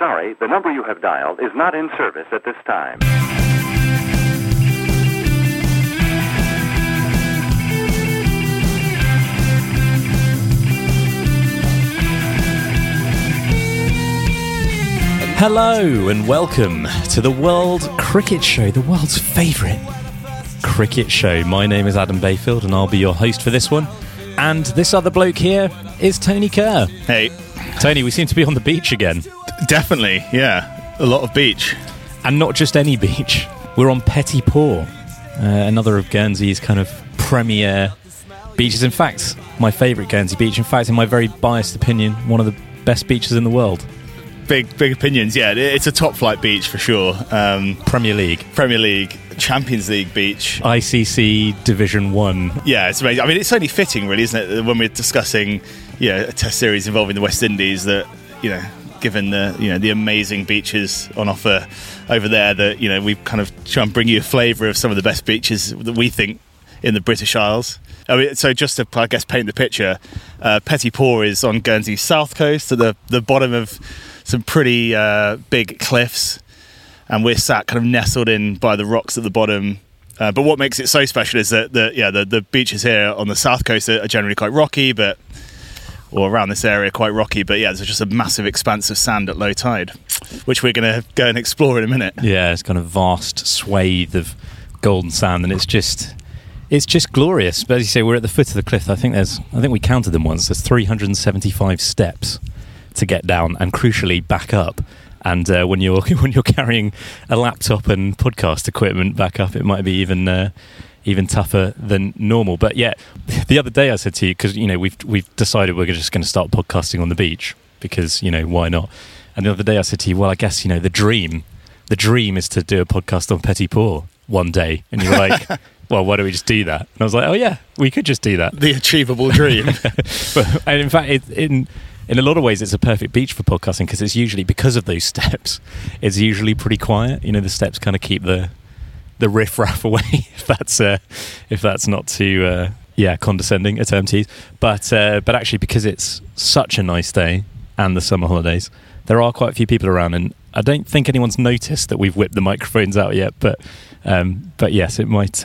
Sorry, the number you have dialed is not in service at this time. Hello and welcome to the World Cricket Show, the world's favourite cricket show. My name is Adam Bayfield and I'll be your host for this one. And this other bloke here is Tony Kerr. Hey, Tony, we seem to be on the beach again. definitely, yeah. A lot of beach. And not just any beach. We're on Petit Port, uh, another of Guernsey's kind of premier beaches. In fact, my favourite Guernsey beach. In fact, in my very biased opinion, one of the best beaches in the world. Big, big opinions. Yeah, it's a top flight beach for sure. Um, Premier League, Premier League, Champions League beach. ICC Division 1. Yeah, it's amazing. I mean, it's only fitting, really, isn't it, when we're discussing, know, a Test series involving the West Indies that, you know, given the you know the amazing beaches on offer over there, that you know we kind of try and bring you a flavour of some of the best beaches that we think in the British Isles. I mean, so just to I guess paint the picture, uh, Petit Port is on Guernsey's south coast, at the the bottom of some pretty uh, big cliffs, and we're sat kind of nestled in by the rocks at the bottom. Uh, but what makes it so special is that the yeah the, the beaches here on the south coast are generally quite rocky, but or around this area quite rocky. But yeah, there's just a massive expanse of sand at low tide, which we're going to go and explore in a minute. Yeah, it's kind of vast swathe of golden sand, and it's just it's just glorious. But as you say, we're at the foot of the cliff. I think there's I think we counted them once. There's 375 steps to get down, and crucially back up. And uh, when you're when you're carrying a laptop and podcast equipment back up, it might be even uh, even tougher than normal. But yeah, the other day I said to you because you know we've we've decided we're just going to start podcasting on the beach because you know why not. And the other day I said to you, well, I guess you know the dream, the dream is to do a podcast on Petit Port one day, and you're like. Well, why don't we just do that? And I was like, "Oh yeah, we could just do that." The achievable dream. but and in fact, it, in in a lot of ways, it's a perfect beach for podcasting because it's usually because of those steps. It's usually pretty quiet. You know, the steps kind of keep the the riff raff away. if that's uh, if that's not too uh, yeah condescending a term to use. But uh, but actually, because it's such a nice day and the summer holidays, there are quite a few people around, and I don't think anyone's noticed that we've whipped the microphones out yet. But um, but yes, it might.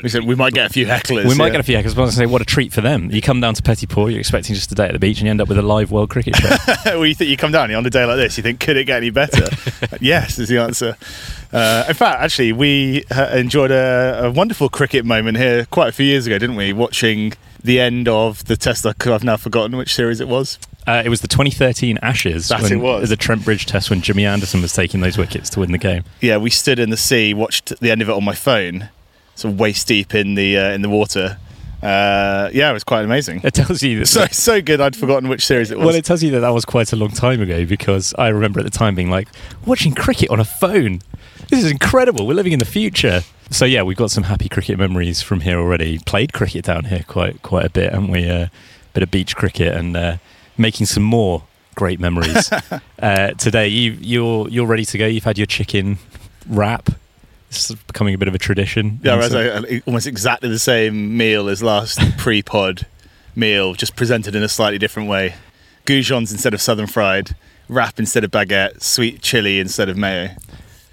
Uh, Listen, we might get a few hecklers. we might yeah. get a few hecklers. but I was going to say, what a treat for them. You come down to Petit Port, you're expecting just a day at the beach, and you end up with a live World Cricket show. well, you think you come down on a day like this, you think, could it get any better? yes, is the answer. Uh, in fact, actually, we uh, enjoyed a, a wonderful cricket moment here quite a few years ago, didn't we? Watching the end of the test. I've now forgotten which series it was. Uh, it was the 2013 Ashes. That when, it was. a Trent Bridge test when Jimmy Anderson was taking those wickets to win the game. Yeah, we stood in the sea, watched the end of it on my phone, sort of waist deep in the uh, in the water. Uh, yeah, it was quite amazing. It tells you that. So so good. I'd forgotten which series it was. well, it tells you that that was quite a long time ago because I remember at the time being like, watching cricket on a phone. This is incredible. We're living in the future. So yeah, we've got some happy cricket memories from here already. Played cricket down here quite quite a bit, haven't we? A uh, bit of beach cricket and uh, making some more great memories uh, today. You you're you're ready to go. You've had your chicken wrap. Is becoming a bit of a tradition. Yeah, was so- like, almost exactly the same meal as last pre-pod meal, just presented in a slightly different way. Goujons instead of southern fried, wrap instead of baguette, sweet chili instead of mayo.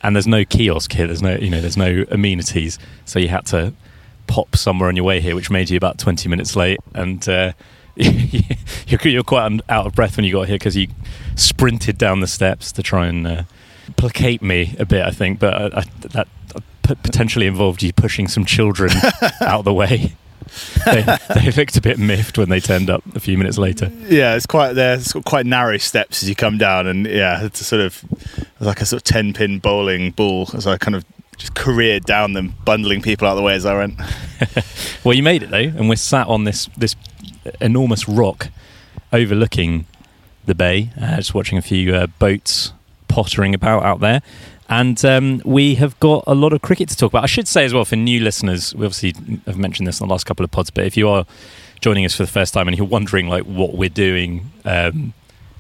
and there's no kiosk here. There's no, you know, there's no amenities. So you had to pop somewhere on your way here, which made you about 20 minutes late. And uh, you're, you're quite out of breath when you got here because you sprinted down the steps to try and uh, placate me a bit, I think. But I, I, that p- potentially involved you pushing some children out of the way. they, they looked a bit miffed when they turned up a few minutes later. Yeah, it's quite there. It's got quite narrow steps as you come down, and yeah, it's a sort of like a sort of ten pin bowling ball as I kind of just careered down them, bundling people out of the way as I went. Well, you made it though, and we're sat on this this enormous rock overlooking the bay, uh, just watching a few uh, boats pottering about out there. And um, we have got a lot of cricket to talk about. I should say as well for new listeners, we obviously have mentioned this in the last couple of pods, but if you are joining us for the first time and you're wondering like what we're doing, um,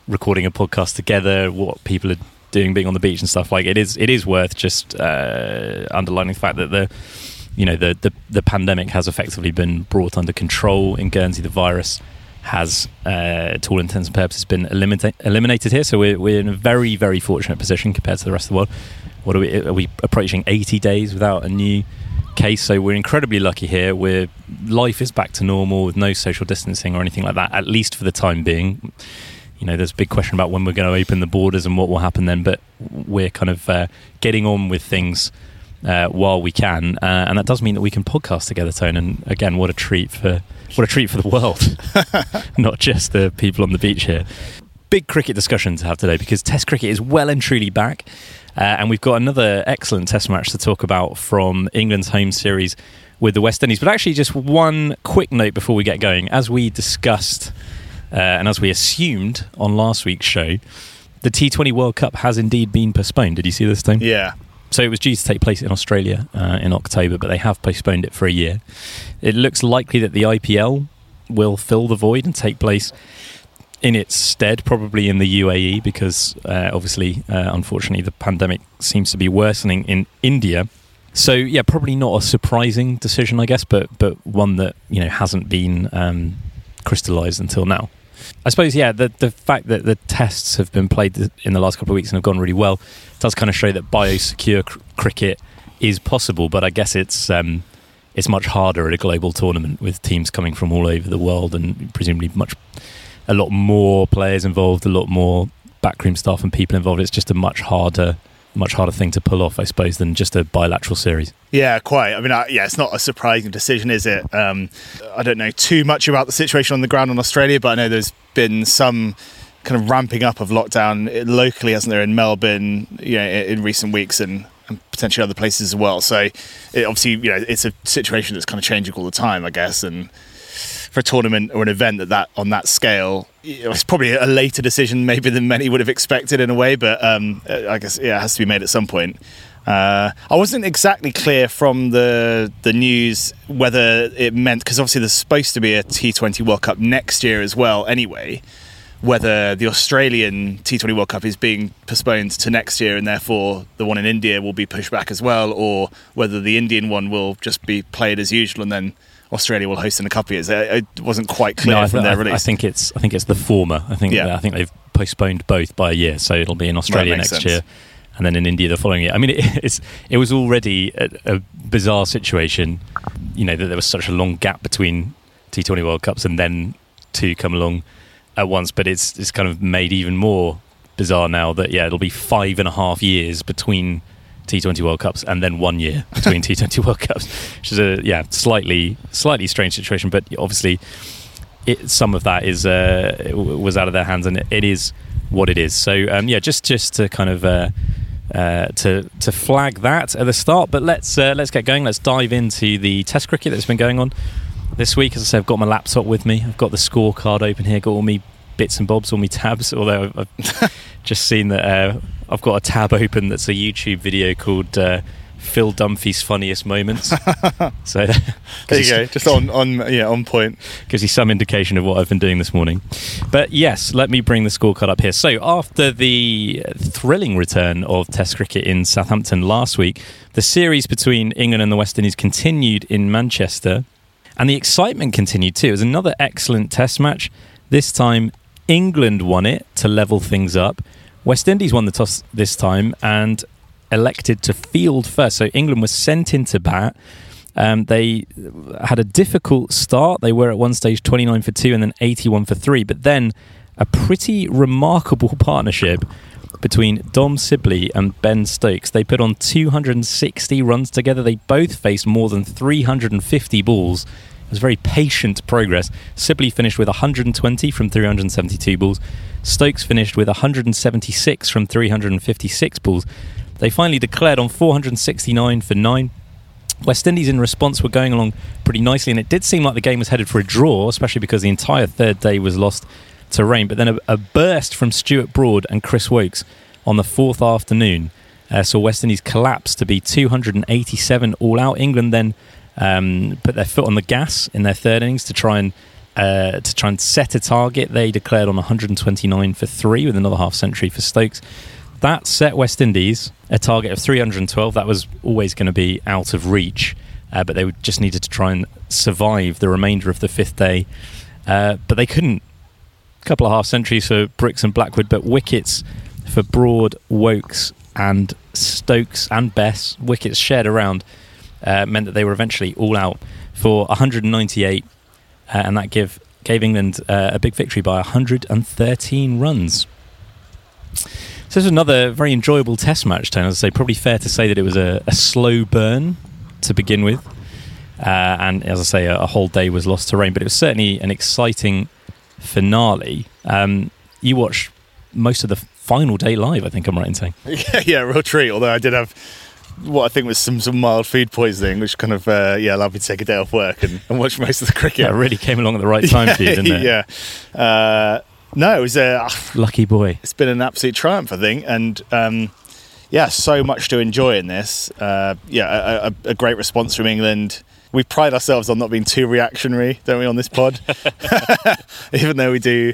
recording a podcast together, what people are doing, being on the beach and stuff, like it is, it is worth just uh, underlining the fact that the, you know, the, the the pandemic has effectively been brought under control in Guernsey. The virus has, uh, to all intents and purposes, been eliminate, eliminated here. So we're, we're in a very, very fortunate position compared to the rest of the world. What are we? Are we approaching 80 days without a new case? So we're incredibly lucky here. We're life is back to normal with no social distancing or anything like that, at least for the time being. You know, there's a big question about when we're going to open the borders and what will happen then, but we're kind of uh, getting on with things uh, while we can, uh, and that does mean that we can podcast together, Tone. And again, what a treat for what a treat for the world, not just the people on the beach here. Big cricket discussion to have today because Test cricket is well and truly back. Uh, and we've got another excellent Test match to talk about from England's home series with the West Indies. But actually, just one quick note before we get going. As we discussed uh, and as we assumed on last week's show, the T20 World Cup has indeed been postponed. Did you see this time? Yeah. So it was due to take place in Australia uh, in October, but they have postponed it for a year. It looks likely that the IPL will fill the void and take place in its stead, probably in the UAE, because uh, obviously, uh, unfortunately, the pandemic seems to be worsening in India. So yeah, probably not a surprising decision, I guess, but but one that you know hasn't been um, crystallized until now. I suppose, yeah, the the fact that the tests have been played in the last couple of weeks and have gone really well does kind of show that biosecure cr- cricket is possible. But I guess it's um, it's much harder at a global tournament with teams coming from all over the world and presumably much a lot more players involved, a lot more backroom staff and people involved. It's just a much harder much harder thing to pull off, I suppose, than just a bilateral series. Yeah, quite. I mean, uh, yeah, it's not a surprising decision, is it? Um, I don't know too much about the situation on the ground in Australia, but I know there's been some kind of ramping up of lockdown locally, hasn't there, in Melbourne, you know, in recent weeks and, and potentially other places as well. So, it, obviously, you know, it's a situation that's kind of changing all the time, I guess, and for a tournament or an event that, that on that scale, it's probably a later decision maybe than many would have expected in a way, but um, I guess yeah, it has to be made at some point. Uh, I wasn't exactly clear from the the news whether it meant because obviously there's supposed to be a T20 World Cup next year as well. Anyway, whether the Australian T20 World Cup is being postponed to next year and therefore the one in India will be pushed back as well, or whether the Indian one will just be played as usual and then Australia will host in a couple of years. Uh, it wasn't quite clear no, from their release. I think it's I think it's the former. I think yeah. I think they've postponed both by a year, so it'll be in Australia next sense. year, and then in India the following year. I mean, it, it's it was already a, a, bizarre situation, you know, that there was such a long gap between T20 World Cups and then two come along at once. But it's it's kind of made even more bizarre now that yeah, it'll be five and a half years between T20 World Cups and then one year between T20 World Cups, which is a yeah slightly slightly strange situation. But obviously, it, some of that is uh, was out of their hands, and it, it is what it is. So um, yeah, just just to kind of. Uh, uh, to to flag that at the start, but let's uh, let's get going. Let's dive into the Test cricket that's been going on this week. As I said, I've got my laptop with me. I've got the scorecard open here. Got all me bits and bobs, all me tabs. Although I've just seen that uh, I've got a tab open that's a YouTube video called uh, Phil Dunphy's funniest moments. so there you go, just on on yeah on point. Gives you some indication of what I've been doing this morning. But yes, let me bring the scorecard up here. So after the thrilling return of Test cricket in Southampton last week, the series between England and the West Indies continued in Manchester, and the excitement continued too. It was another excellent Test match. This time, England won it to level things up. West Indies won the toss this time and elected to field first. So England was sent into bat. Um, they had a difficult start. They were at one stage 29 for 2 and then 81 for 3. But then a pretty remarkable partnership between Dom Sibley and Ben Stokes. They put on 260 runs together. They both faced more than 350 balls it was very patient progress. Sibley finished with 120 from 372 balls. Stokes finished with 176 from 356 balls. They finally declared on 469 for 9. West Indies, in response, were going along pretty nicely, and it did seem like the game was headed for a draw, especially because the entire third day was lost to rain. But then a, a burst from Stuart Broad and Chris Woakes on the fourth afternoon uh, saw West Indies collapse to be 287 all out. England then um, put their foot on the gas in their third innings to try and uh, to try and set a target. They declared on 129 for three with another half century for Stokes. That set West Indies a target of 312. That was always going to be out of reach, uh, but they just needed to try and survive the remainder of the fifth day. Uh, but they couldn't. A couple of half centuries for Brooks and Blackwood, but wickets for Broad, Woakes, and Stokes and Bess. Wickets shared around uh, meant that they were eventually all out for 198, uh, and that give gave England uh, a big victory by 113 runs. So this was another very enjoyable Test match. Tony, as I say, probably fair to say that it was a, a slow burn to begin with, uh, and as I say, a, a, whole day was lost to rain. But it was certainly an exciting finale. Um, you watched most of the final day live. I think I'm right in saying. Yeah, yeah, real treat. Although I did have what I think was some, some mild food poisoning, which kind of uh, yeah allowed me to take a day off work and, and watch most of the cricket. Yeah, really came along at the right time yeah, for you, didn't it? Yeah. Uh, no, it was a uh, lucky boy. It's been an absolute triumph, I think, and um, yeah, so much to enjoy in this. Uh, yeah, a, a, a, great response from England. We pride ourselves on not being too reactionary, don't we, on this pod? Even though we do,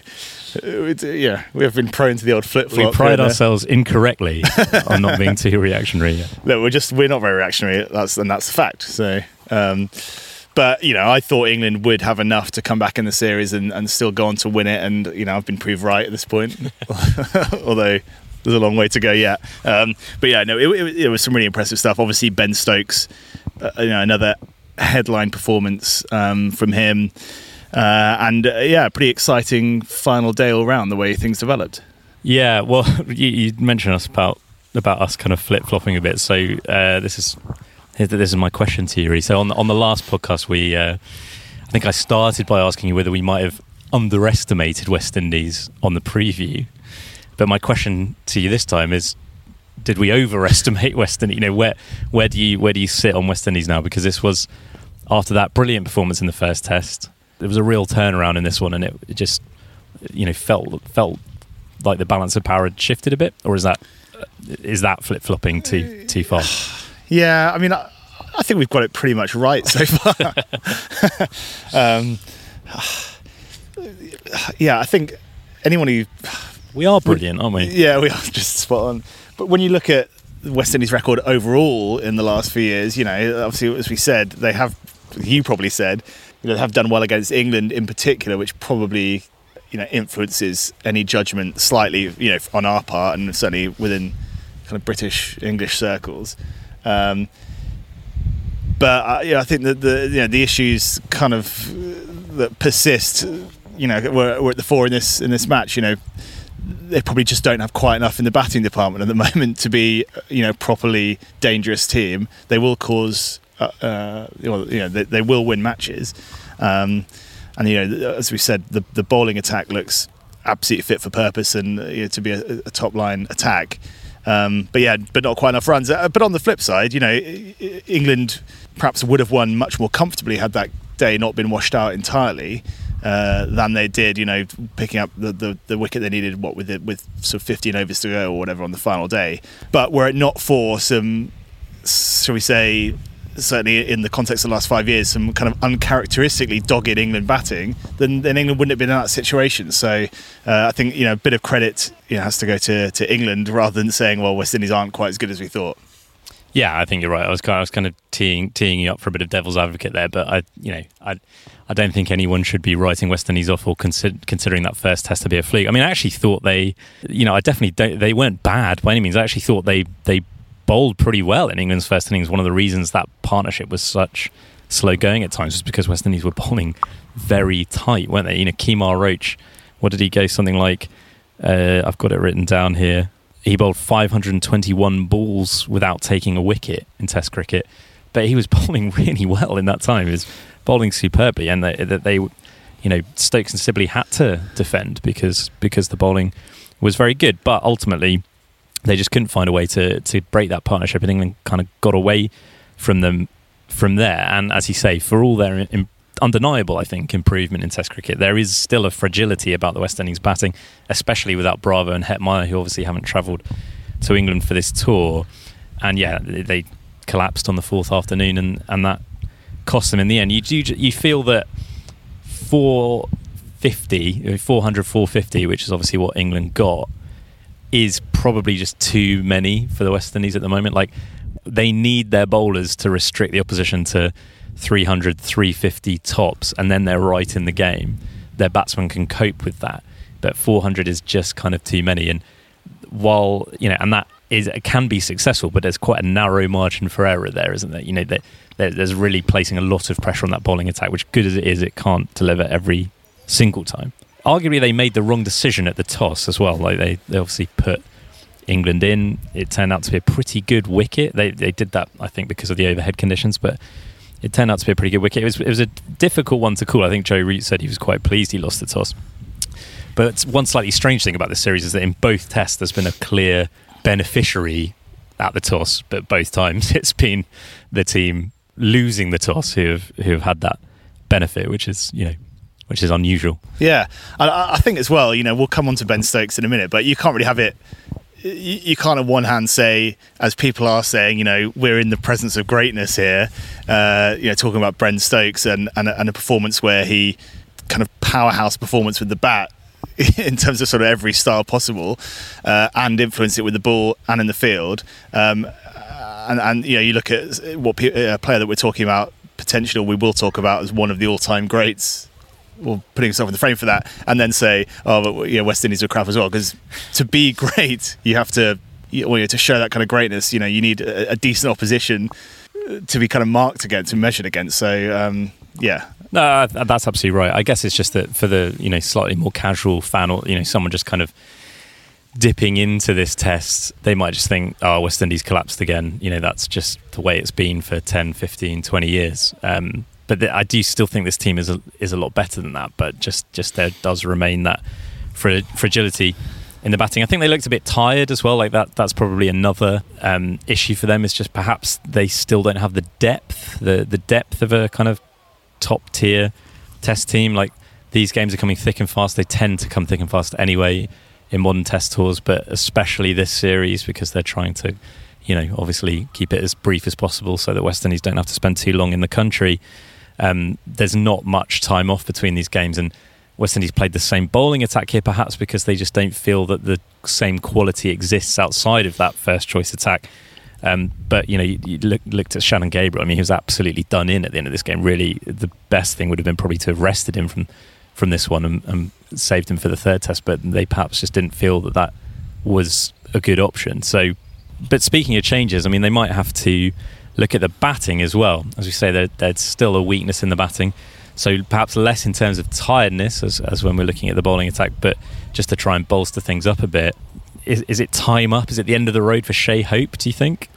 we do, yeah, we have been prone to the old flip flop. We pride ourselves incorrectly on not being too reactionary. No, we're just we're not very reactionary. That's and that's a fact. So. Um, but you know, I thought England would have enough to come back in the series and, and still go on to win it. And you know, I've been proved right at this point, although there's a long way to go yet. Um, but yeah, no, it, it, it, was some really impressive stuff. Obviously, Ben Stokes, uh, you know, another headline performance um, from him, uh, and uh, yeah, pretty exciting final day all round. The way things developed. Yeah, well, you, you mentioned us about about us kind of flip flopping a bit. So uh, this is this is my question to you. So on on the last podcast, we uh, I think I started by asking you whether we might have underestimated West Indies on the preview. But my question to you this time is: Did we overestimate West Indies? You know, where where do you where do you sit on West Indies now? Because this was after that brilliant performance in the first test. There was a real turnaround in this one, and it, it just you know felt felt like the balance of power had shifted a bit, or is that is that flip flopping too too far? Yeah, I mean, I, I, think we've got it pretty much right so far. um, yeah, I think anyone who we are brilliant, aren't we? Yeah, we are just spot on. But when you look at the West Indies' record overall in the last few years, you know, obviously as we said, they have. You probably said, you know, have done well against England in particular, which probably you know influences any judgment slightly, you know, on our part and certainly within kind of British English circles. Um, but uh, yeah, I think that the you know, the issues kind of that persist, you know, were, were at the fore in this in this match. You know, they probably just don't have quite enough in the batting department at the moment to be, you know, properly dangerous team. They will cause, uh, uh, you know, they, they, will win matches. Um, and you know, as we said, the the bowling attack looks absolutely fit for purpose and you know, to be a, a top line attack. Um, but yeah, but not quite enough runs. Uh, but on the flip side, you know, England perhaps would have won much more comfortably had that day not been washed out entirely. Uh, than they did, you know, picking up the, the, the, wicket they needed, what with it, with sort of 15 overs to go or whatever on the final day. But were it not for some, shall we say, certainly in the context of the last five years, some kind of uncharacteristically dogged England batting, then, then England wouldn't have been in that situation. So uh, I think you know a bit of credit you know, has to go to, to England rather than saying, well, West Indies aren't quite as good as we thought. Yeah, I think you're right. I was kind of, I was kind of teeing teeing you up for a bit of devil's advocate there, but I, you know, I, I don't think anyone should be writing West Indies off or consider, considering that first test to be a fluke. I mean, I actually thought they, you know, I definitely don't, they weren't bad by any means. I actually thought they they bowled pretty well in England's first innings. One of the reasons that partnership was such slow going at times was because West Indies were bowling very tight, weren't they? You know, Kemar Roach, what did he go? Something like, uh, I've got it written down here. He bowled 521 balls without taking a wicket in Test cricket, but he was bowling really well in that time. He was bowling superbly, and that they, they, you know, Stokes and Sibley had to defend because because the bowling was very good. But ultimately, they just couldn't find a way to to break that partnership, and England kind of got away from them from there. And as you say, for all their undeniable, I think, improvement in Test cricket. There is still a fragility about the West Indies batting, especially without Bravo and Hetmyer, who obviously haven't travelled to England for this tour. And yeah, they collapsed on the fourth afternoon, and, and that cost them in the end. You do you feel that 450, 400, 450, which is obviously what England got, is probably just too many for the West Indies at the moment. Like they need their bowlers to restrict the opposition to 300, 350 tops, and then they're right in the game. Their batsmen can cope with that, but 400 is just kind of too many. And while you know, and that is can be successful, but there's quite a narrow margin for error there, isn't there? You know, there's really placing a lot of pressure on that bowling attack, which good as it is, it can't deliver every single time. Arguably, they made the wrong decision at the toss as well. Like they, they obviously put England in. It turned out to be a pretty good wicket. They they did that, I think, because of the overhead conditions, but it turned out to be a pretty good wicket. It was it was a difficult one to call. I think Joe Root said he was quite pleased he lost the toss. But one slightly strange thing about this series is that in both tests there's been a clear beneficiary at the toss, but both times it's been the team losing the toss who have who have had that benefit, which is you know which is unusual. Yeah, I, I think as well. You know, we'll come on to Ben Stokes in a minute, but you can't really have it you can't on one hand say, as people are saying, you know, we're in the presence of greatness here, uh, you know, talking about Ben Stokes and, and, and a performance where he kind of powerhouse performance with the bat in terms of sort of every style possible uh, and influence it with the ball and in the field. Um, and, and, you know, you look at what a player that we're talking about potentially, we will talk about as one of the all-time greats or putting himself in the frame for that, and then say, "Oh, but you know, West Indies are crap as well." Because to be great, you have to, well, to show that kind of greatness, you know, you need a, a decent opposition uh, to be kind of marked against and measured against. So, um, yeah. No, that's absolutely right. I guess it's just that for the you know slightly more casual fan, or you know, someone just kind of dipping into this test, they might just think, oh, West Indies collapsed again. You know, that's just the way it's been for 10, 15, 20 years. Um, but the, I do still think this team is a, is a lot better than that. But just just there does remain that fragility in the batting. I think they looked a bit tired as well. Like that, that's probably another um, issue for them. Is just perhaps they still don't have the depth, the the depth of a kind of top tier test team. Like these games are coming thick and fast. They tend to come thick and fast anyway in modern test tours, but especially this series because they're trying to, you know, obviously keep it as brief as possible so that West Indies don't have to spend too long in the country um, there's not much time off between these games, and West Indies played the same bowling attack here, perhaps because they just don't feel that the same quality exists outside of that first choice attack. Um, but you know, you, you look, looked at Shannon Gabriel. I mean, he was absolutely done in at the end of this game. Really, the best thing would have been probably to have rested him from from this one and, and saved him for the third test. But they perhaps just didn't feel that that was a good option. So, but speaking of changes, I mean, they might have to look at the batting as well. As we say, there, there's still a weakness in the batting. So perhaps less in terms of tiredness as, as when we're looking at the bowling attack, but just to try and bolster things up a bit. Is, is it time up? Is it the end of the road for Shai Hope, do you think?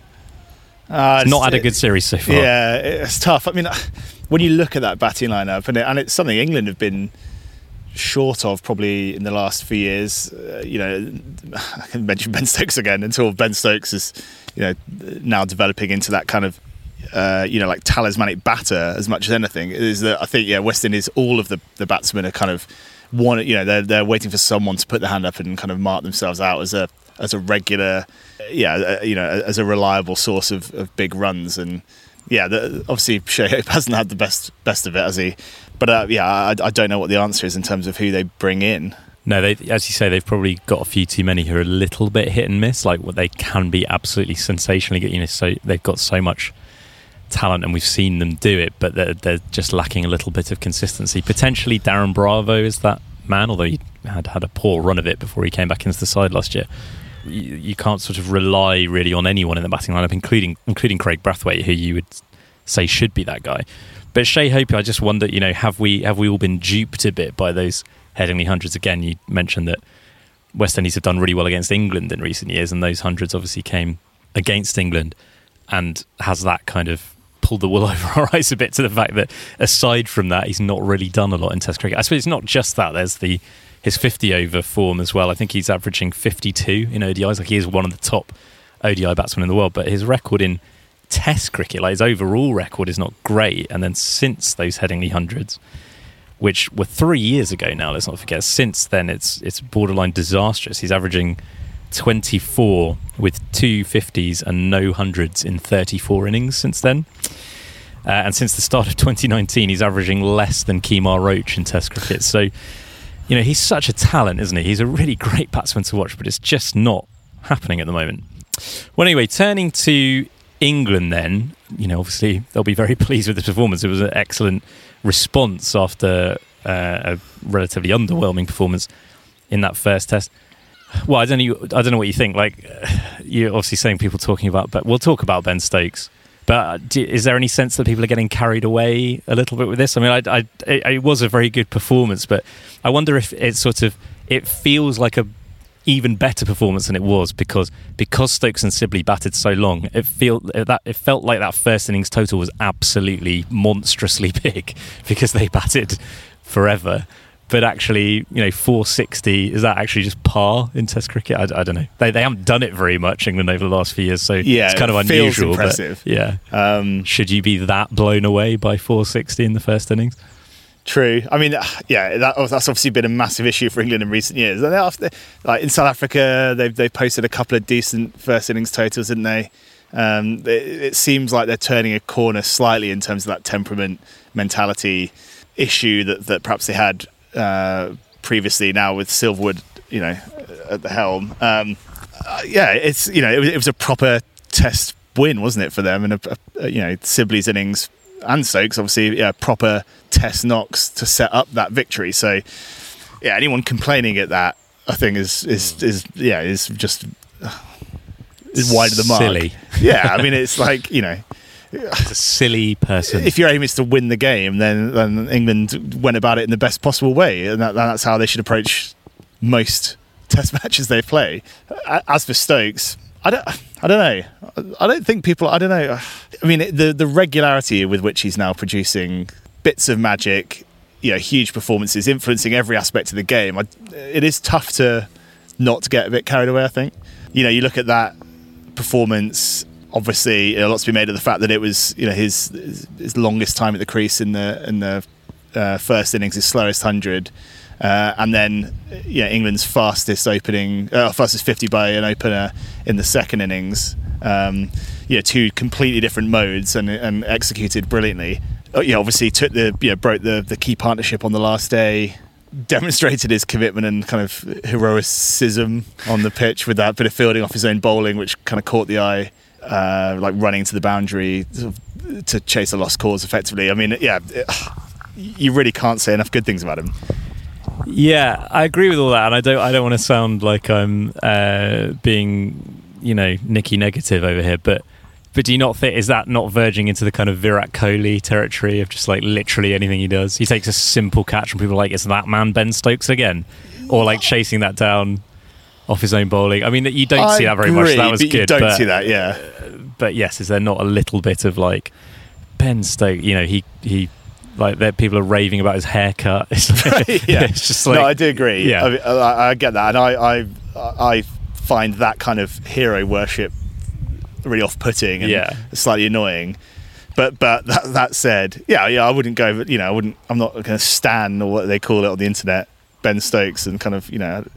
Uh, it's not had a good series so far. Yeah, it's tough. I mean, when you look at that batting lineup, and, it, and it's something England have been short of probably in the last few years. Uh, you know, I can mention Ben Stokes again until Ben Stokes is, you know, now developing into that kind of, uh, you know, like talismanic batter as much as anything. Is that I think yeah, West Indies, all of the the batsmen are kind of one. You know, they're they're waiting for someone to put their hand up and kind of mark themselves out as a as a regular, yeah, uh, you know, as a reliable source of, of big runs and yeah, the, obviously Hope hasn't had the best best of it, has he? But uh, yeah, I, I, don't know what the answer is in terms of who they bring in. No, they, as you say, they've probably got a few too many who are a little bit hit and miss. Like what they can be absolutely sensationally good. You know, so they've got so much talent, and we've seen them do it, but they're, they're just lacking a little bit of consistency. Potentially, Darren Bravo is that man, although he had had a poor run of it before he came back into the side last year. You, you can't sort of rely really on anyone in the batting lineup, including including Craig Brathwaite, who you would say should be that guy. But Shai Hope, I just wonder, you know, have we have we all been duped a bit by those Headingley hundreds? Again, you mentioned that West Indies have done really well against England in recent years, and those hundreds obviously came against England. And has that kind of pulled the wool over our eyes a bit to the fact that aside from that, he's not really done a lot in Test cricket. I suppose it's not just that. There's the his 50 over form as well. I think he's averaging 52 in ODIs. Like he is one of the top ODI batsmen in the world, but his record in Test cricket, like his overall record, is not great. And then since those Headingley hundreds, which were three years ago now, let's not forget. Since then, it's it's borderline disastrous. He's averaging 24 with two 50s and no hundreds in 34 innings since then. Uh, and since the start of 2019, he's averaging less than Kemar Roach in Test cricket. So, you know, he's such a talent, isn't he? He's a really great batsman to watch, but it's just not happening at the moment. Well, anyway, turning to England, then, you know, obviously they'll be very pleased with the performance. It was an excellent response after uh, a relatively underwhelming performance in that first test. Well, I don't know. I don't know what you think. Like, you're obviously saying people talking about, but we'll talk about Ben Stokes. But do, is there any sense that people are getting carried away a little bit with this? I mean, I, I, it, it was a very good performance, but I wonder if it sort of it feels like a even better performance than it was because because Stokes and Sibley batted so long. It feel that it felt like that first innings total was absolutely monstrously big because they batted forever. But actually, you know, 460 is that actually just par in Test cricket? I, I don't know. They, they haven't done it very much England over the last few years, so Yeah, it's kind of unusual. but impressive. yeah, Um, should you be that blown away by 460 in the first innings? True. I mean, yeah, that, that's obviously been a massive issue for England in recent years. And after, like in South Africa, they've they've posted a couple of decent first innings totals, didn't they? Um, it, it seems like they're turning a corner slightly in terms of that temperament mentality issue that that perhaps they had uh, previously. Now with Silverwood, you know, at the helm. Um, uh, yeah, it's you know, it was, it was a proper Test win, wasn't it, for them? And a, a, you know, Sibley's innings and Stokes, obviously, yeah, proper test knocks to set up that victory. So, yeah, anyone complaining at that, I think, is is hmm. is yeah, is just is wide of the mark. Silly. Yeah, I mean, it's like you know, It's a silly person. if your aim is to win the game, then then England went about it in the best possible way, and that, that's how they should approach most Test matches they play. As for Stokes, I don't, I don't know. I don't think people. I don't know. I mean, the the regularity with which he's now producing bits of magic, you know, huge performances, influencing every aspect of the game. I, it is tough to not get a bit carried away. I think. You know, you look at that performance. Obviously, you know, lots to be made of the fact that it was, you know, his his, longest time at the crease in the in the uh, first innings, his slowest hundred, uh, and then yeah, England's fastest opening, uh, fastest fifty by an opener in the second innings. Um, know, two completely different modes and and executed brilliantly. Uh, yeah, obviously took the you know broke the the key partnership on the last day. Demonstrated his commitment and kind of heroicism on the pitch with that bit of fielding off his own bowling, which kind of caught the eye, uh, like running to the boundary to chase a lost cause. Effectively, I mean, yeah, it, you really can't say enough good things about him. Yeah, I agree with all that, and I don't. I don't want to sound like I'm uh, being, you know, Nicky negative over here, but but do you not think is that not verging into the kind of Virat Kohli territory of just like literally anything he does? He takes a simple catch, and people are like, "It's that man Ben Stokes again," or like chasing that down off his own bowling. I mean, you don't see that very much. That was but good, You don't but, see that, yeah. Uh, but yes, is there not a little bit of like Ben Stokes? You know, he he like that. People are raving about his haircut. It's, yeah, it's just like no, I do agree. Yeah. I, mean, I, I get that, and I, I, I find that kind of hero worship really off-putting and Yeah. slightly annoying. But but that, that said, yeah, yeah, I wouldn't go. You know, I wouldn't. I'm not going to stan or what they call it on the internet, Ben Stokes, and kind of you know.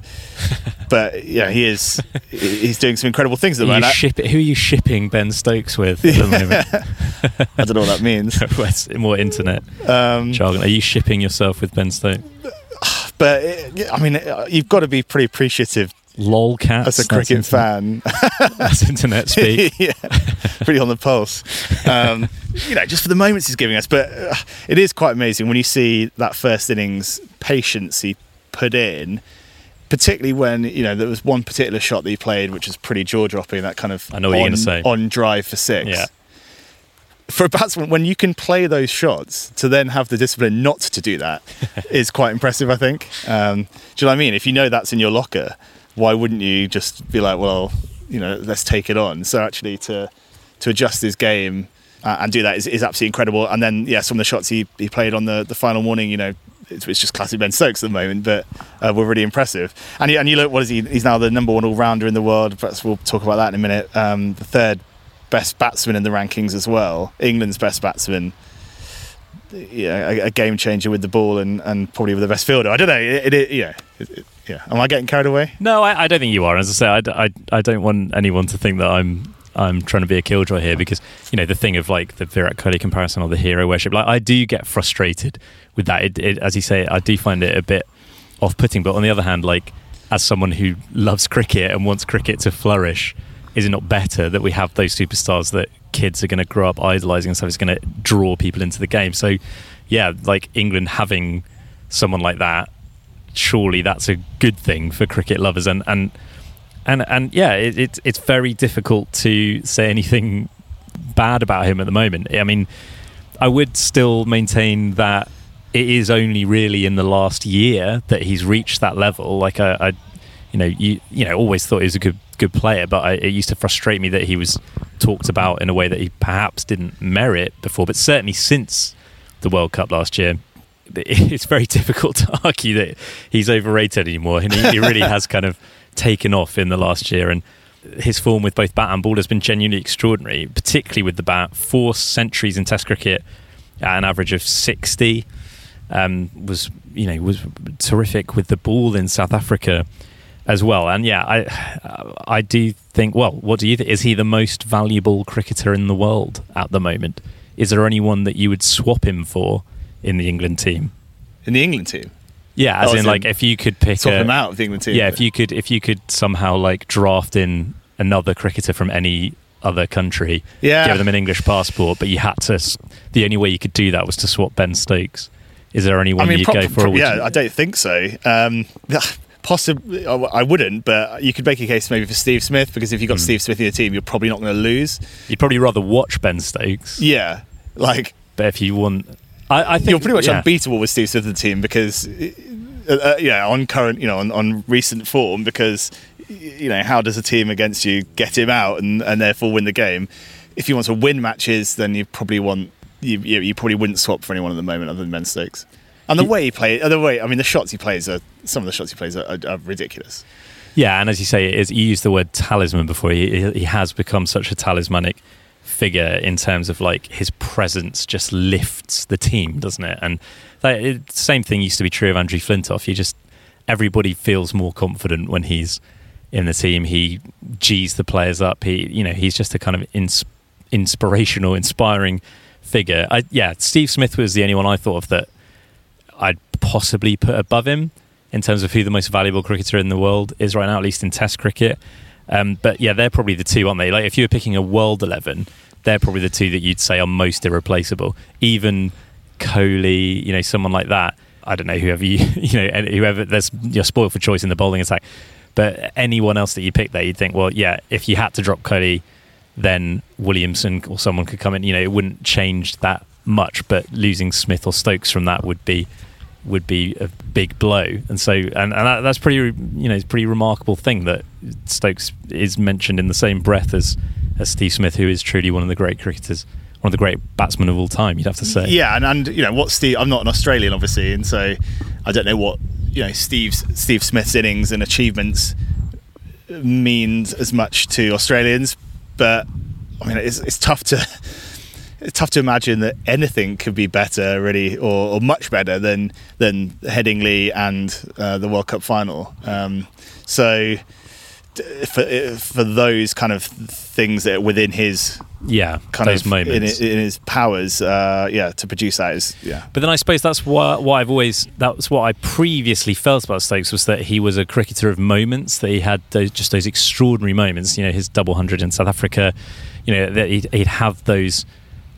But yeah, he is. He's doing some incredible things at the you moment. ship who are you shipping Ben Stokes with at the moment? I don't know what that means. More internet Um, jargon. Are you shipping yourself with Ben Stokes? but it, I mean, you've got to be pretty appreciative Lolcats. as a cricket fan. That's internet speak. yeah, pretty on the pulse. Um, you know, just for the moments he's giving us. But uh, it is quite amazing when you see that first innings patience he put in, particularly when you know there was one particular shot that he played, which was pretty jaw dropping. That kind of I know what you're on, gonna say. on drive for six. Yeah. For a batsman, when you can play those shots, to then have the discipline not to do that is quite impressive. I think. Um, do you know what I mean? If you know that's in your locker, why wouldn't you just be like, well, you know, let's take it on? So actually, to to adjust his game uh, and do that is, is absolutely incredible. And then, yeah, some of the shots he, he played on the, the final morning, you know, it's, it's just classic Ben Stokes at the moment, but uh, were really impressive. And, you- and you look, what is he? He's now the number one all rounder in the world. Perhaps we'll talk about that in a minute. Um, the third best batsman in the rankings as well. England's best batsman. Yeah, a, game changer with the ball and, and probably with the best fielder. I don't know. It, it, yeah, it, it, yeah. Am I getting carried away? No, I, I, don't think you are. As I say, I, I, I don't want anyone to think that I'm I'm trying to be a killjoy here because you know the thing of like the Virat Kohli comparison or the hero worship. Like I do get frustrated with that. It, it, as you say, I do find it a bit off-putting. But on the other hand, like as someone who loves cricket and wants cricket to flourish, is it not better that we have those superstars that kids are going to grow up idolizing and stuff is going to draw people into the game? So, yeah, like England having someone like that, surely that's a good thing for cricket lovers. And and and and yeah, it, it, it's very difficult to say anything bad about him at the moment. I mean, I would still maintain that it is only really in the last year that he's reached that level. Like I, I you know, you you know, always thought he was a good good player, but I, it used to frustrate me that he was talked about in a way that he perhaps didn't merit before. But certainly since the World Cup last year, it's very difficult to argue that he's overrated anymore, and he, he really has kind of taken off in the last year and. His form with both bat and ball has been genuinely extraordinary, particularly with the bat. Four centuries in Test cricket at an average of 60 um, was you know was terrific with the ball in South Africa as well. And yeah, I I do think. Well, what do you think? Is he the most valuable cricketer in the world at the moment? Is there anyone that you would swap him for in the England team? In the England team. Yeah, as oh, in, like if you could pick swap a, him out of the England team. Yeah, if you could if you could somehow like draft in another cricketer from any other country, yeah. give them an English passport, but you had to. The only way you could do that was to swap Ben Stokes. Is there anyone I mean, you'd pro- go for? Pro- yeah, I don't think so. Um, possibly, I wouldn't, but you could make a case maybe for Steve Smith because if you've got mm. Steve Smith in your team, you're probably not going to lose. You'd probably rather watch Ben Stokes. Yeah, like. But if you want, I, I think you're pretty much yeah. unbeatable with Steve Smith in the team because, uh, uh, yeah, on current, you know, on, on recent form because you know, how does a team against you get him out and, and therefore win the game? If you want to win matches, then you probably want you, you, you probably wouldn't swap for anyone at the moment other than Ben Stokes. And the way he plays, the way I mean, the shots he plays are some of the shots he plays are, are, are ridiculous. Yeah, and as you say, it is, you used the word talisman before. He, he has become such a talismanic figure in terms of like his presence just lifts the team, doesn't it? And it, same thing used to be true of Andrew Flintoff. You just everybody feels more confident when he's in the team. He g's the players up. He, you know, he's just a kind of ins- inspirational, inspiring figure. I, yeah, Steve Smith was the only one I thought of that I'd possibly put above him in terms of who the most valuable cricketer in the world is right now, at least in Test cricket. Um, but yeah, they're probably the two, aren't they? Like if you were picking a world eleven, they're probably the two that you'd say are most irreplaceable. Even Kohli, you know, someone like that. I don't know whoever you, you know, whoever. There's you're spoiled for choice in the bowling attack. But anyone else that you pick there, you'd think, well, yeah, if you had to drop Kohli, then Williamson or someone could come in. You know, it wouldn't change that much, but losing Smith or Stokes from that would be would be a big blow. And so, and, and that, that's pretty, you know, it's pretty remarkable thing that Stokes is mentioned in the same breath as as Steve Smith, who is truly one of the great cricketers one of the great batsmen of all time. You'd have to say. Yeah, and, and you know what Steve. I'm not an Australian, obviously, and so I don't know what you know Steve's Steve Smith's innings and achievements means as much to Australians, but I mean it's, it's tough to it's tough to imagine that anything could be better, really, or, or much better than than Headingley and uh, the World Cup final. Um, so for for those kind of things that are within his yeah kind those of moments in, in his powers uh, yeah to produce that is yeah but then I suppose that's what, what I've always that's what I previously felt about Stokes was that he was a cricketer of moments that he had those, just those extraordinary moments you know his double hundred in South Africa you know that he'd, he'd have those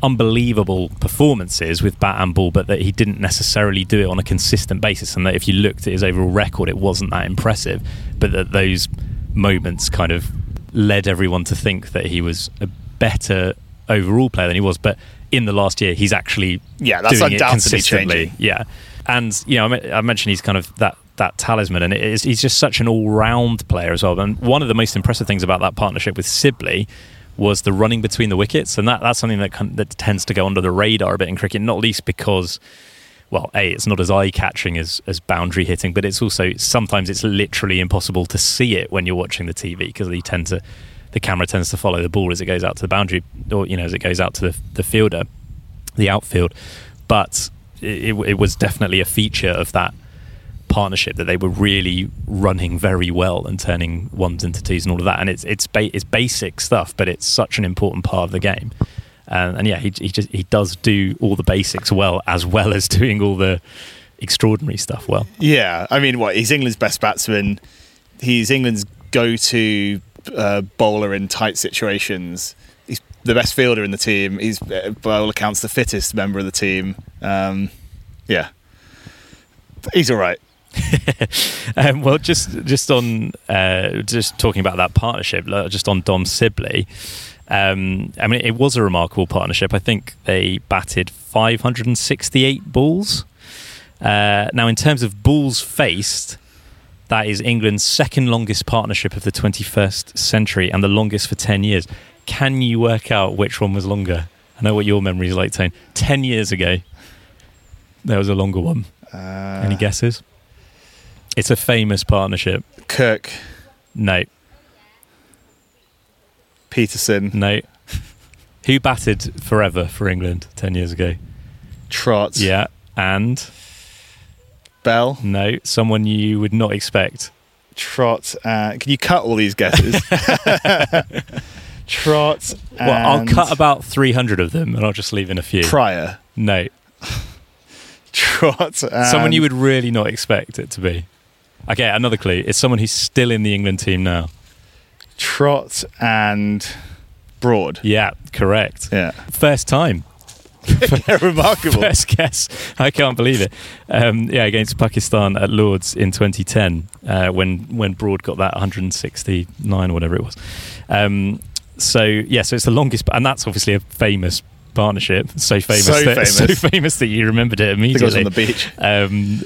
unbelievable performances with bat and ball, but that he didn't necessarily do it on a consistent basis, and that if you looked at his overall record, it wasn't that impressive. But that those moments kind of led everyone to think that he was a better overall player than he was. But in the last year, he's actually yeah, that's doing it consistently. Changing. Yeah, and you know, I mentioned he's kind of that that talisman, and is, he's just such an all round player as well. And one of the most impressive things about that partnership with Sibley was the running between the wickets, and that that's something that that tends to go under the radar a bit in cricket, not least because well, a it's not as eye catching as as boundary hitting, but it's also sometimes it's literally impossible to see it when you're watching the TV because you tend to the camera tends to follow the ball as it goes out to the boundary, or you know, as it goes out to the, the fielder, the outfield. But it, it was definitely a feature of that partnership that they were really running very well and turning ones into twos and all of that. And it's it's ba- it's basic stuff, but it's such an important part of the game. And, and yeah, he he just he does do all the basics well, as well as doing all the extraordinary stuff well. Yeah, I mean, what he's England's best batsman. He's England's go-to uh, bowler in tight situations. He's the best fielder in the team. He's, uh, by all accounts, the fittest member of the team. Um, yeah, he's all right. um, well, just just on uh, just talking about that partnership, just on Dom Sibley. Um, I mean, it was a remarkable partnership. I think they batted 568 balls. Uh, now, in terms of balls faced, that is England's second longest partnership of the 21st century and the longest for 10 years. Can you work out which one was longer? I know what your memory is like, Tone. 10 years ago, there was a longer one. Uh, Any guesses? It's a famous partnership. Kirk. No. Pietersen. No. Who batted forever for England 10 years ago? Trott. Yeah. And? Bell. No. Someone you would not expect. Trott. Uh, can you cut all these guesses? Trott. Well, I'll cut about 300 of them and I'll just leave in a few. Prior. No. Trott. Someone you would really not expect it to be. Okay, another clue. It's someone who's still in the England team now. Trott and Broad. Yeah, correct. Yeah. First time. yeah, remarkable. First guess. I can't believe it. Um, yeah, against Pakistan at Lords in 2010, uh, when when Broad got that 169 or whatever it was. Um, so yeah, so it's the longest, and that's obviously a famous partnership. So famous, so that, famous, so famous that you remembered it immediately. It was on the beach. Um,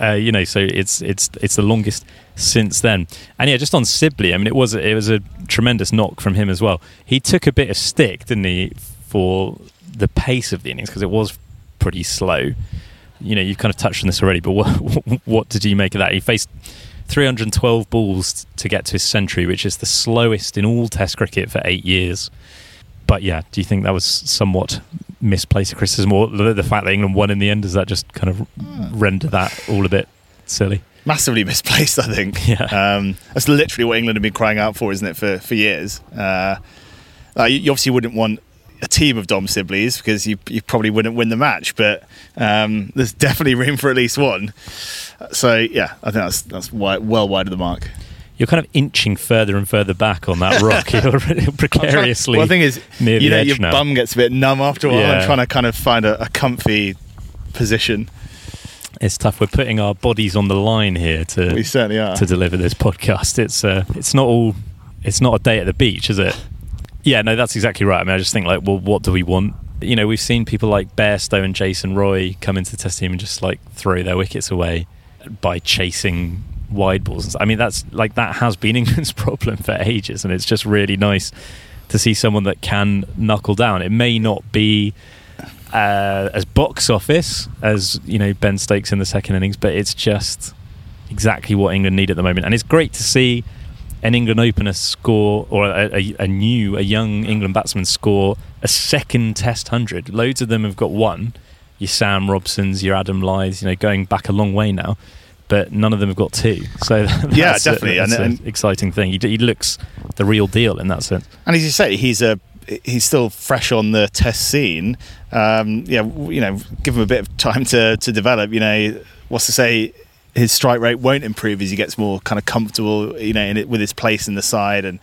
uh, you know, so it's it's it's the longest since then. And yeah, just on Sibley, I mean, it was it was a tremendous knock from him as well. He took a bit of stick, didn't he, for the pace of the innings because it was pretty slow. You know, you've kind of touched on this already, but what what did you make of that? He faced 312 balls to get to his century, which is the slowest in all Test cricket for eight years but yeah, do you think that was somewhat misplaced criticism, or the, the, fact that England won in the end does that just kind of hmm. render that all a bit silly? Massively misplaced, I think. Yeah, um, that's literally what England have been crying out for, isn't it, for for years? Uh, uh, you, you, obviously wouldn't want a team of Dom Sibleys because you you probably wouldn't win the match, but um, there's definitely room for at least one. So yeah, I think that's that's wide, well wide of the mark you're kind of inching further and further back on that rock. you're precariously. well, the thing is, you know, your now. bum gets a bit numb after a while. Yeah. I'm trying to kind of find a, a, comfy position. It's tough. We're putting our bodies on the line here to we certainly are. to deliver this podcast. It's uh, it's not all. It's not a day at the beach, is it? Yeah, no, that's exactly right. I mean, I just think like, well, what do we want? You know, we've seen people like Bairstow and Jason Roy come into the test team and just like throw their wickets away by chasing wide balls. I mean, that's like that has been England's problem for ages, and it's just really nice to see someone that can knuckle down. It may not be uh, as box office as you know Ben Stokes in the second innings, but it's just exactly what England need at the moment, and it's great to see an England opener score or a, a, a new, a young England batsman score a second Test hundred. Loads of them have got one. Your Sam Robsons, your Adam Lyths, you know, going back a long way now but none of them have got two. So yeah, definitely, a, and, an exciting thing. He, he, looks the real deal in that sense. And as you say, he's a he's still fresh on the test scene. Um, yeah, you know, give him a bit of time to to develop. You know, what's to say his strike rate won't improve as he gets more kind of comfortable. You know, it, with his place in the side and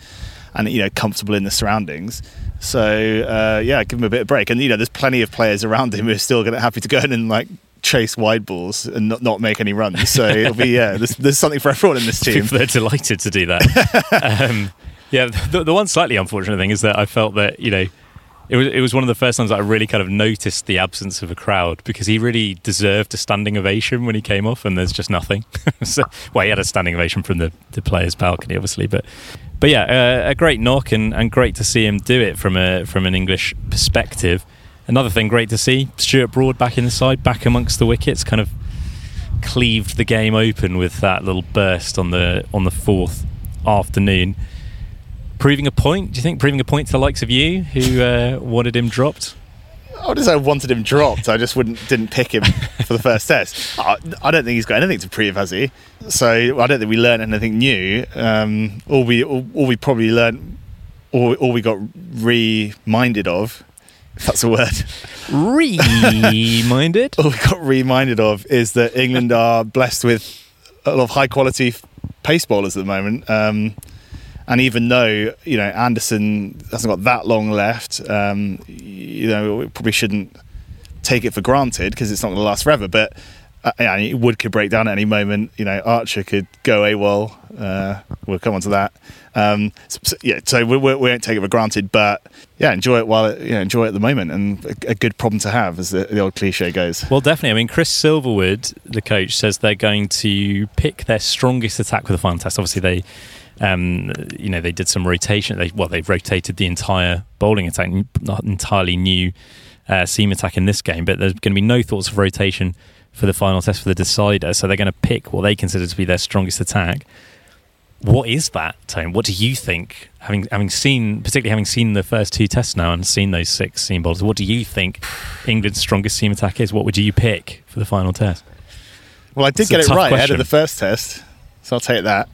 and you know comfortable in the surroundings. So uh, yeah, give him a bit of break. And you know, there's plenty of players around him who are still going to happy to go in and like chase wide balls and not, not make any runs. So it'll be yeah. There's, there's something for everyone in this team. People are delighted to do that. um, yeah, the, the one slightly unfortunate thing is that I felt that you know it was it was one of the first times I really kind of noticed the absence of a crowd because he really deserved a standing ovation when he came off, and there's just nothing. so, well, he had a standing ovation from the, the players' balcony, obviously, but but yeah, uh, a great knock and, and great to see him do it from a from an English perspective another thing great to see Stuart Broad back in the side, back amongst the wickets, kind of cleaved the game open with that little burst on the on the fourth afternoon. Proving a point. Do you think proving a point to the likes of you who uh, wanted him dropped? I would say I wanted him dropped. I just wouldn't didn't pick him for the first test. I, I don't think he's got anything to prove, has he? So I don't think we learned anything new. Um, all we all, all we probably learned, all, all we got reminded of, if that's a word. Reminded. all we got reminded of is that England are blessed with a lot of high quality pace bowlers at the moment. Um, and even though you know Anderson hasn't got that long left, um, you know we probably shouldn't take it for granted because it's not going to last forever. But uh, yeah, Wood could break down at any moment. You know Archer could go AWOL. Uh, we'll come on to that. Um, so, yeah, so we, we, we, won't take it for granted, but yeah, enjoy it while it, you know, enjoy it at the moment, and a, a good problem to have, as the, the, old cliche goes. Well, definitely. I mean, Chris Silverwood, the coach, says they're going to pick their strongest attack for the final test. Obviously, they um, you know, they did some rotation. They well, they've rotated the entire bowling attack, not entirely new uh, seam attack in this game, but there's going to be no thoughts of rotation for the final test for the decider. So they're going to pick what they consider to be their strongest attack. What is that, Tone? What do you think? Having having seen, particularly having seen the first two tests now and seen those six seam bowlers, what do you think England's strongest seam attack is? What would you pick for the final test? Well, I did It's get it right ahead of the first test, so I'll take that.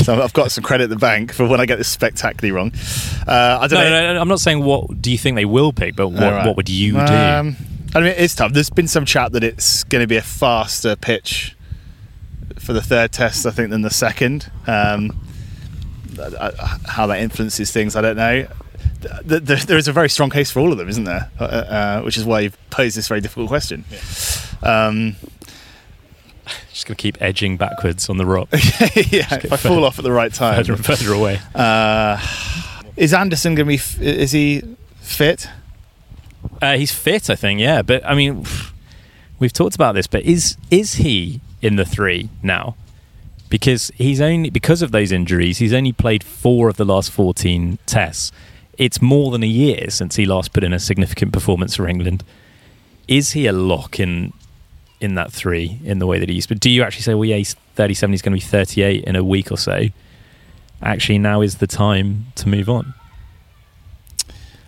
So I've got some credit at the bank for when I get this spectacularly wrong. Uh, I don't No, know. no, no, I'm not saying what do you think they will pick, but what, right. what would you do? Um, I mean, it's tough. There's been some chat that it's going to be a faster pitch for the third test, I think, than the second. Um, how that influences things, I don't know. Th- th- There is a very strong case for all of them, isn't there? Uh, uh, which is why you've posed this very difficult question. Um, Just going to keep edging backwards on the rock, yeah, if I fall off at the right time. further and further away. Uh, is Anderson going to be? F- is he fit? Uh, he's fit, I think. Yeah, but I mean, we've talked about this, but is is he in the three now? Because he's only because of those injuries, he's only played four of the last fourteen tests. It's more than a year since he last put in a significant performance for England. Is he a lock in in that three in the way that he used? But do you actually say, well, yeah, he's thirty-seven. He's going to be thirty-eight in a week or so. Actually, now is the time to move on.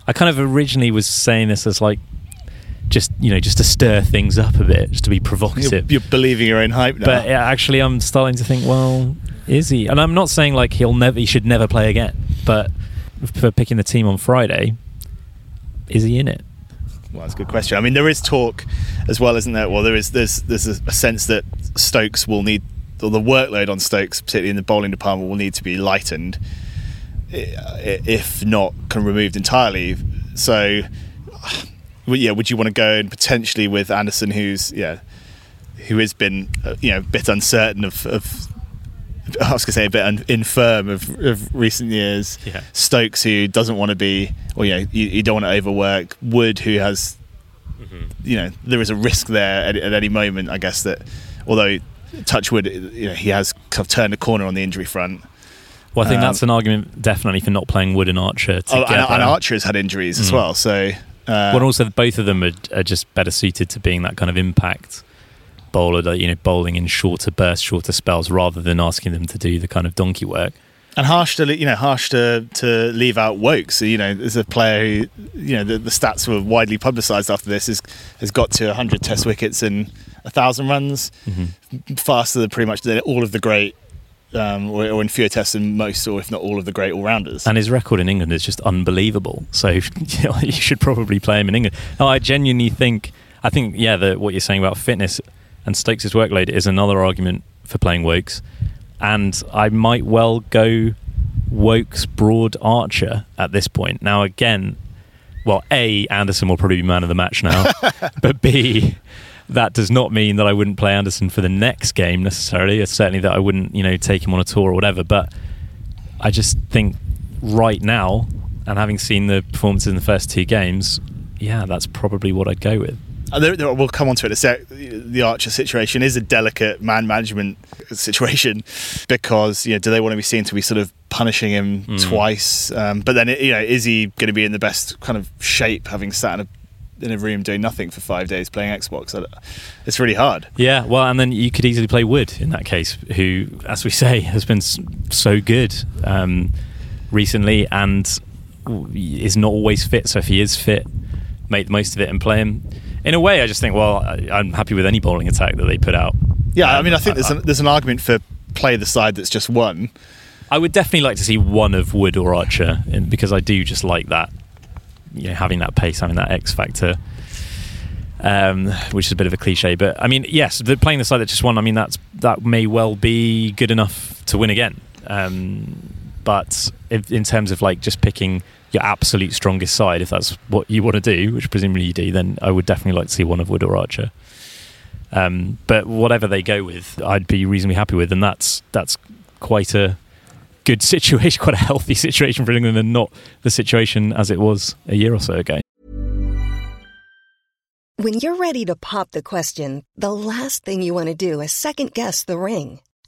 I kind of originally was saying this as like just you know just to stir things up a bit, just to be You're, provocative. you're believing your own hype now. But yeah, actually, I'm starting to think, well, is he? And I'm not saying like he'll never, he should never play again. But for picking the team on Friday, is he in it? Well, that's a good question. I mean, there is talk as well, isn't there? Well, there is there's there's a, sense that Stokes will need, or the workload on Stokes, particularly in the bowling department, will need to be lightened, if not can removed entirely. So, yeah, would you want to go and potentially with Anderson, who's yeah, who has been uh, you know a bit uncertain of. of I was going to say a bit un- infirm of, of recent years. Yeah. Stokes, who doesn't want to be, or you know, you, you don't want to overwork. Wood, who has, you know, there is a risk there at, at any moment. I guess that, although Touchwood, you know, he has kind of turned a corner on the injury front. Well, I think Um, that's an argument definitely for not playing Wood and Archer Oh, together. and, and Archer has had injuries as Mm. well. So, uh, well, also both of them are, are just better suited to being that kind of impact bowler, that, you know, bowling in shorter bursts, shorter spells, rather than asking them to do the kind of donkey work. and harsh to you know harsh to to leave out Woakes. So you know, there's a player who you know the, the stats were widely publicised after this is has got to 100 Test wickets and a thousand runs, faster than pretty much all of the great. Um, or, or in fewer tests than most, or if not all of the great all-rounders. And his record in England is just unbelievable. So you, know, you should probably play him in England. No, I genuinely think, I think, yeah, the, what you're saying about fitness and Stokes' workload is another argument for playing Woakes. And I might well go Woakes, Broad, Archer at this point. Now, again, well, A, Anderson will probably be man of the match now. but B, that does not mean that I wouldn't play Anderson for the next game necessarily. It's certainly that I wouldn't, you know, take him on a tour or whatever. But I just think right now, and having seen the performances in the first two games, yeah, that's probably what I'd go with. Uh, there, there- we'll come on to it in a sec. The Archer situation is a delicate man management situation because you know do they want to be seen to be sort of punishing him twice? Um, but then you know is he going to be in the best kind of shape having sat in a in a room doing nothing for five days playing Xbox? It's really hard. Yeah, well, and then you could easily play Wood in that case, who, as we say, has been so good um, recently and is not always fit. So if he is fit, make the most of it and play him. In a way, I just think, well, I- I'm happy with any bowling attack that they put out. Yeah, I Um, mean, I think there's an, there's an argument for play the side that's just won. I would definitely like to see one of Wood or Archer in, because I do just like that, you know, having that pace, having that X factor, um, which is a bit of a cliche. But I mean, yes, the, playing the side that just won, I mean, that's that may well be good enough to win again. Um, but in terms of like just picking your absolute strongest side, if that's what you want to do, which presumably you do, then I would definitely like to see one of Wood or Archer. Um, but whatever they go with, I'd be reasonably happy with, and that's that's quite a good situation, quite a healthy situation for England, and not the situation as it was a year or so ago. When you're ready to pop the question, the last thing you want to do is second guess the ring.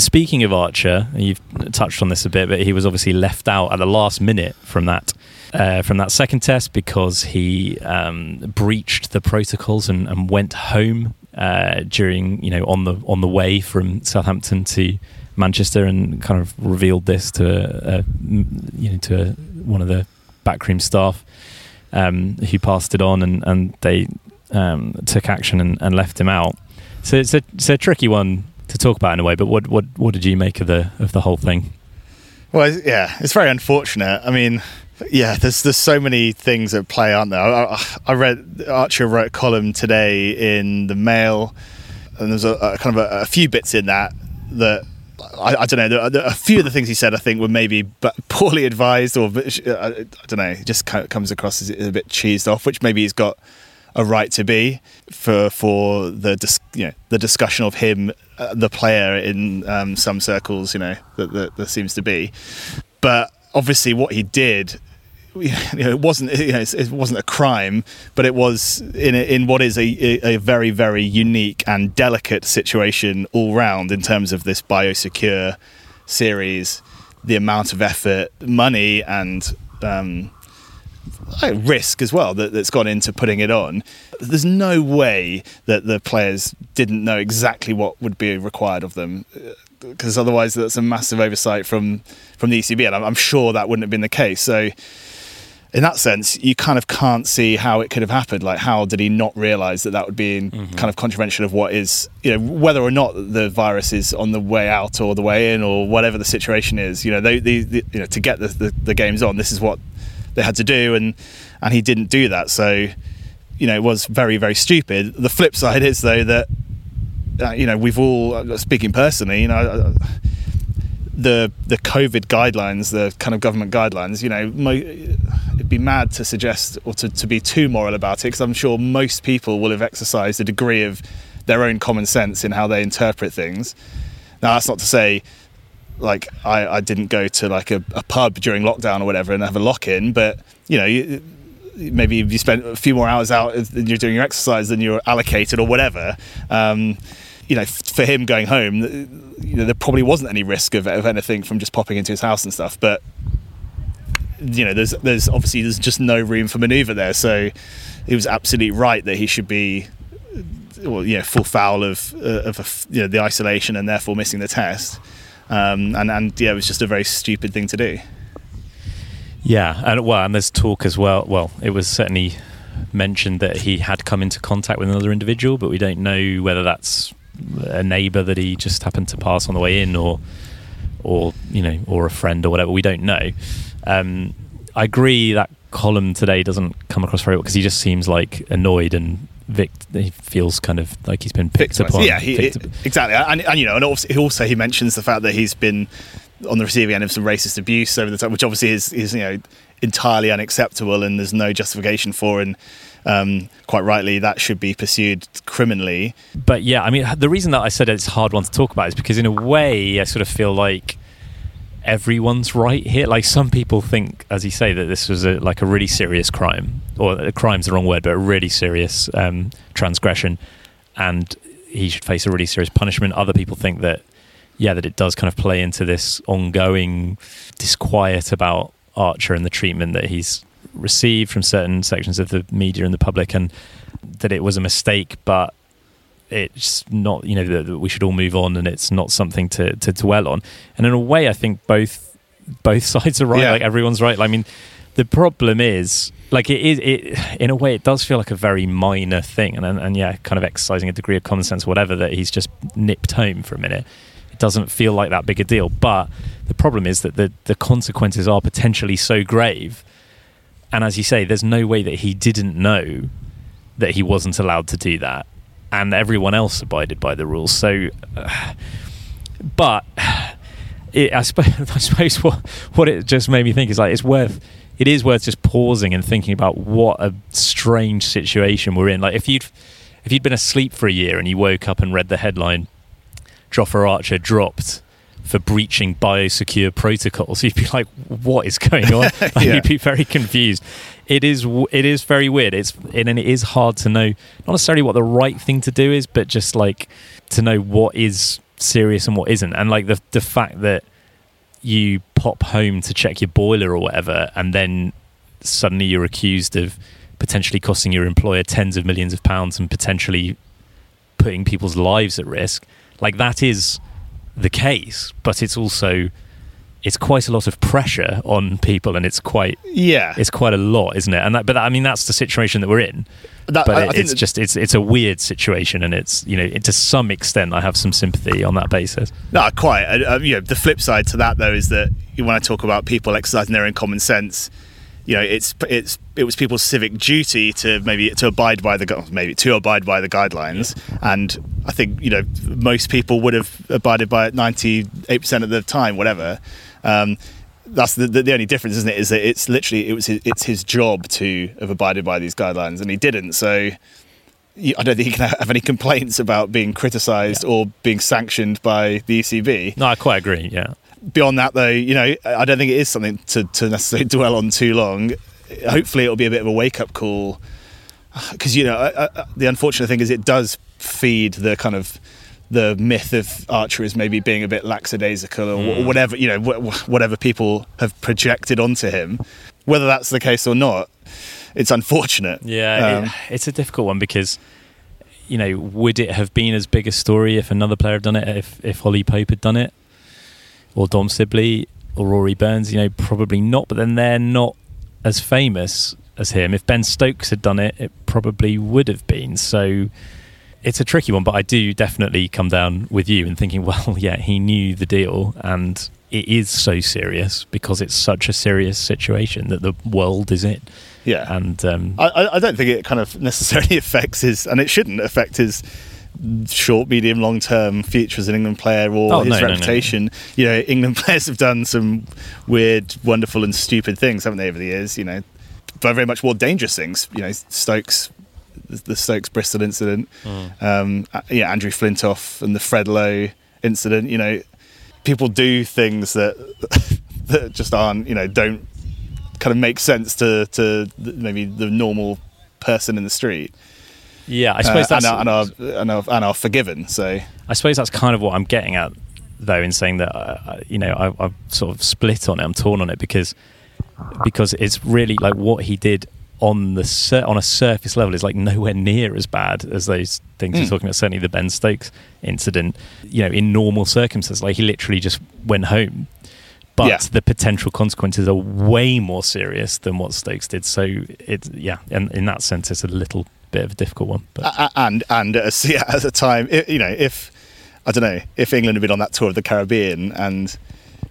Speaking of Archer, you've touched on this a bit, but he was obviously left out at the last minute from that uh, from that second test because he um, breached the protocols and, and went home uh, during you know on the on the way from Southampton to Manchester and kind of revealed this to a, a, you know to a, one of the backroom staff um, who passed it on and and they um, took action and, and left him out. So it's a it's a tricky one to talk about in a way. But what what what did you make of the of the whole thing? Well, yeah, it's very unfortunate. I mean, yeah, there's there's so many things at play, aren't there? I, I- read Archer wrote a column today in the Mail, and there's a, a kind of a, a few bits in that that. I, I don't know. A few of the things he said, I think, were maybe poorly advised, or uh, I, don't know. Just kind of comes across as a bit cheesed off, which maybe he's got a right to be for for the dis, you know the discussion of him, uh, the player in um, some circles, you know that, that there seems to be. But obviously, what he did, you know, it wasn't you know, it wasn't a crime, but it was in a, in what is a, a very very unique and delicate situation all round in terms of this biosecure series, the amount of effort, money, and um, risk as well that, that's gone into putting it on. There's no way that the players didn't know exactly what would be required of them, uh, because otherwise that's a massive oversight from from the ECB, and I'm, I'm sure that wouldn't have been the case. So. In that sense, you kind of can't see how it could have happened. Like, how did he not realise that that would be in mm-hmm. kind of contravention of what is, you know, whether or not the virus is on the way out or the way in or whatever the situation is. You know, they, they, they you know, to get the, the, the games on, this is what they had to do, and and he didn't do that. So, you know, it was very very stupid. The flip side is though that uh, you know we've all uh, speaking personally, you know. Uh, the the COVID guidelines, the kind of government guidelines, you know, mo- it'd be mad to suggest or to, to be too moral about it because I'm sure most people will have exercised a degree of their own common sense in how they interpret things. Now, that's not to say like I, I didn't go to like a, a pub during lockdown or whatever and have a lock in, but you know, you, maybe if you spent a few more hours out and you're doing your exercise than you're allocated or whatever. Um, you know, for him going home, you know, there probably wasn't any risk of, of anything from just popping into his house and stuff. But you know, there's there's obviously there's just no room for manoeuvre there. So it was absolutely right that he should be, well, know, full foul of uh, of a you know, the isolation and therefore missing the test. Um, and and yeah, it was just a very stupid thing to do. Yeah, and well, and there's talk as well. Well, it was certainly mentioned that he had come into contact with another individual, but we don't know whether that's a neighbour that he just happened to pass on the way in, or or you know, or a friend or whatever. We don't know. Um, I agree that column today doesn't come across very well because he just seems like annoyed and Vic, he feels kind of like he's been picked Victimised. upon. Yeah, he, it- up- exactly. And, and you know, and also, he also he mentions the fact that he's been on the receiving end of some racist abuse over the time, which obviously is, is you know entirely unacceptable, and there's no justification for. And um, quite rightly, that should be pursued criminally. But yeah, I mean, the reason that I said it's a hard one to talk about is because, in a way, I sort of feel like everyone's right here. Like some people think, as you say, that this was a, like a really serious crime, or a crime's the wrong word, but a really serious um, transgression, and he should face a really serious punishment. Other people think that, yeah, that it does kind of play into this ongoing disquiet about Archer and the treatment that he's received from certain sections of the media and the public, and that it was a mistake, but it's not you know that we should all move on and it's not something to, to dwell on. And in a way i think both both sides are right Yeah. like everyone's right. I mean the problem is like it is it in a way it does feel like a very minor thing. And, and and yeah kind of exercising a degree of common sense or whatever that he's just nipped home for a minute. It doesn't feel like that big a deal. But the problem is that the the consequences are potentially so grave. And as you say there's no way that he didn't know that he wasn't allowed to do that and everyone else abided by the rules. So uh, but it, I, suppose, I suppose what what it just made me think is like it's worth it is worth just pausing and thinking about what a strange situation we're in. Like if you'd if you'd been asleep for a year and you woke up and read the headline Jofra Archer dropped for breaching biosecure protocols. You'd be like, "What is going on?" Yeah. You'd be very confused. It is it is very weird. It's and it is hard to know not necessarily what the right thing to do is, but just like to know what is serious and what isn't. And like the the fact that you pop home to check your boiler or whatever, and then suddenly you're accused of potentially costing your employer tens of millions of pounds and potentially putting people's lives at risk. Like that is the case, but it's also it's quite a lot of pressure on people, and it's quite Yeah, it's quite a lot, isn't it? And that, but I mean that's the situation that we're in. That- but I- I it, think it's that- just it's it's a weird situation, and it's you know it, to some extent I have some sympathy on that basis. No, quite. Uh, you know, the flip side to that though is that when I talk about people exercising their own common sense. You know, it's it's it was people's civic duty to maybe to abide by the maybe to abide by the guidelines, and I think you know most people would have abided by it ninety eight percent of the time, whatever. Um, that's the, the, the only difference, isn't it? Is that it's literally it was his, it's his job to have abided by these guidelines, and he didn't. So you- I don't think he can have any complaints about being criticised or being sanctioned by the ECB. No, I quite agree. Yeah, Beyond that, though, you know, I don't think it is something to, to necessarily dwell on too long. Hopefully, it'll be a bit of a wake up call because you know I, I, the unfortunate thing is it does feed the kind of the myth of Archer as maybe being a bit lackadaisical or Mm. whatever you know wh- whatever people have projected onto him. Whether that's the case or not, it's unfortunate. Yeah, Um, it, it's a difficult one because you know, would it have been as big a story if another player had done it? If if Ollie Pope had done it, or Dom Sibley, or Rory Burns? You know, probably not. But then they're not as famous as him. If Ben Stokes had done it, it probably would have been. So it's a tricky one. But I do definitely come down with you in thinking, well, yeah, he knew the deal, and it is so serious because it's such a serious situation that the world is in. Yeah. and um, I- I, I don't think it kind of necessarily affects his, and it shouldn't affect his short, medium, long term future as an England player or Oh, his no, no, no, no. reputation. You know, England players have done some weird, wonderful, and stupid things, haven't they, over the years? You know, but very much more dangerous things. You know, Stokes, the Stokes Bristol incident, Mm. um, yeah, Andrew Flintoff and the Fredalo incident. You know, people do things that that just aren't, you know, don't kind of make sense to to maybe the normal person in the street. Yeah, I suppose Uh, that's and, are, and, are, and, are, and are forgiven. So I suppose that's kind of what I'm getting at, though, in saying that uh, you know I, I'm sort of split on it. I'm torn on it because because it's really like what he did on the sur- on a surface level is like nowhere near as bad as those things you're Mm. talking about. Certainly the Ben Stokes incident. You know, in normal circumstances, like he literally just went home. But Yeah. the potential consequences are way more serious than what Stokes did. So it's yeah, and in that sense, it's a little bit of a difficult one. But a- a- and and at a, at the time, you know, if I don't know if England had been on that tour of the Caribbean and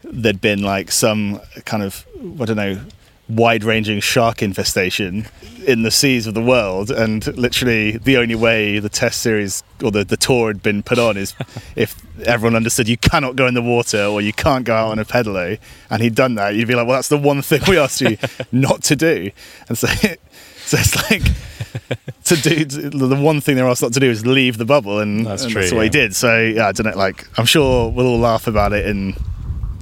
there'd been like some kind of I don't know wide-ranging shark infestation in the seas of the world, and literally the only way the Test series or the, the tour had been put on is if everyone understood you cannot go in the water or you can't go out on a pedalo, eh? and he'd done that, you'd be like, well, that's the one thing we asked you not to do, and so. So it's like to do the one thing they're asked not to do is leave the bubble, and That's and true, That's what he did. So yeah, I don't know. Like I'm sure we'll all laugh about it in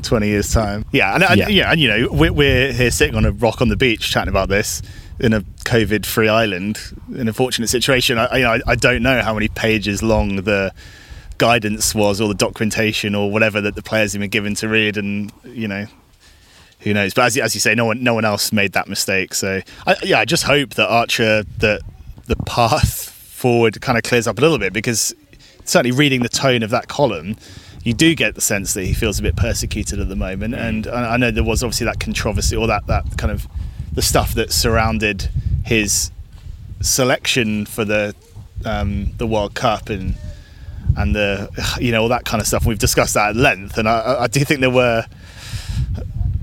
20 years time. Yeah, and, and Yeah. yeah. and you know we're, we're here sitting on a rock on the beach chatting about this in a COVID-free island in a fortunate situation. I, you know, I, I don't know how many pages long the guidance was or the documentation or whatever that the players have been given to read, and you know who knows? But as you, as you say, no one no one else made that mistake. So I, yeah, I just hope that Archer that the path forward kind of clears up a little bit because certainly reading the tone of that column, you do get the sense that he feels a bit persecuted at the moment. And I I know there was obviously that controversy or that that kind of the stuff that surrounded his selection for the um, the World Cup and and the you know all that kind of stuff. We've discussed that at length, and I, I do think there were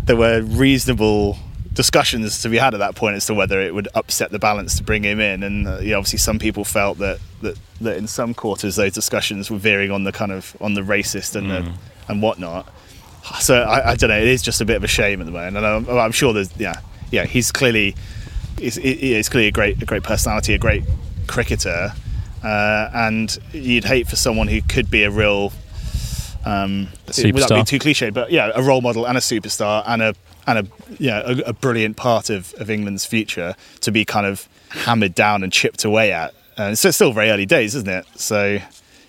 there were reasonable discussions to be had at that point as to whether it would upset the balance to bring him in. And uh, obviously, some people felt that, that that in some quarters those discussions were veering on the kind of on the racist and the, and whatnot. So I, I don't know. It is just a bit of a shame at the moment, and I'm, I'm sure there's yeah yeah he's clearly he's, he's clearly a great a great personality, a great cricketer, uh, and you'd hate for someone who could be a real um, without Superstar. being too cliche, but yeah, a role model and a superstar and a and a yeah a, a brilliant part of, of England's future to be kind of hammered down and chipped away at. And so it's still very early days, isn't it? So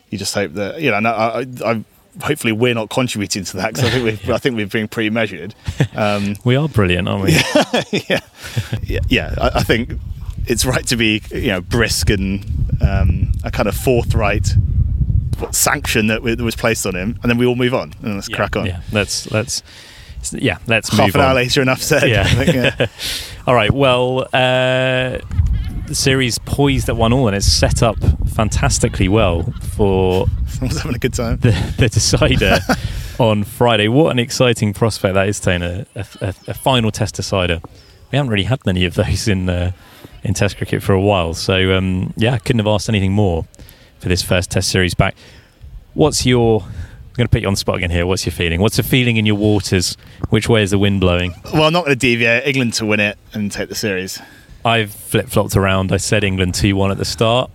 you just hope that you know. and I, I, I, hopefully, we're not contributing to that because I think we've I think we've been pretty measured. Um, We are brilliant, aren't we? yeah, yeah, yeah. I, I think it's right to be you know brisk and um, a kind of forthright sanction that, w- that was placed on him, and then we all move on and let's Yeah, crack on. Yeah, let's let's yeah, let's Half an hour later, enough said. Yeah. Think, yeah. All right. Well, uh, the series poised at one all, and it's set up fantastically well for having a good time. the, the decider on Friday. What an exciting prospect that is, Tainer. A, a, a final Test decider. We haven't really had many of those in uh, in Test cricket for a while. So um, yeah, couldn't have asked anything more for this first Test series back. What's your? I'm going to put you on the spot again here. What's your feeling? What's the feeling in your waters? Which way is the wind blowing? Well, I'm not going to deviate. England to win it and take the series. I've flip flopped around. I said England 2 1 at the start.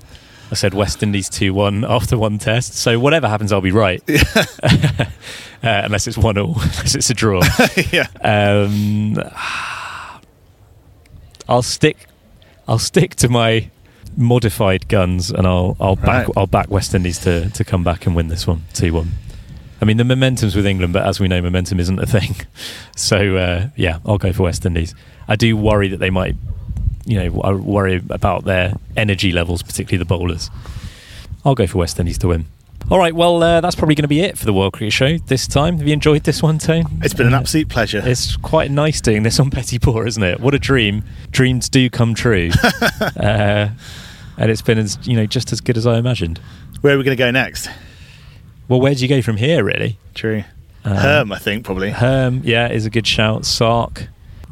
I said West Indies 2 1 after one test. So whatever happens, I'll be right. uh, unless it's 1 all, unless it's a draw. yeah. Um, I'll stick. I'll stick to my modified guns, and I'll I'll back Right. I'll back West Indies to, to come back and win this one two one. I mean the momentum's with England, but as we know, momentum isn't a thing. So uh, yeah, I'll go for West Indies. I do worry that they might, you know, I worry about their energy levels, particularly the bowlers. I'll go for West Indies to win. All right, well, uh, that's probably going to be it for the World Cricket Show this time. Have you enjoyed this one, Tone? It's been an absolute pleasure. it's quite nice doing this on Petit Port, isn't it? What a dream! Dreams do come true, uh, and it's been as you know just as good as I imagined. Where are we going to go next? Well, where do you go from here, really? True. Um, Herm, I think, probably. Herm, yeah, is a good shout. Sark,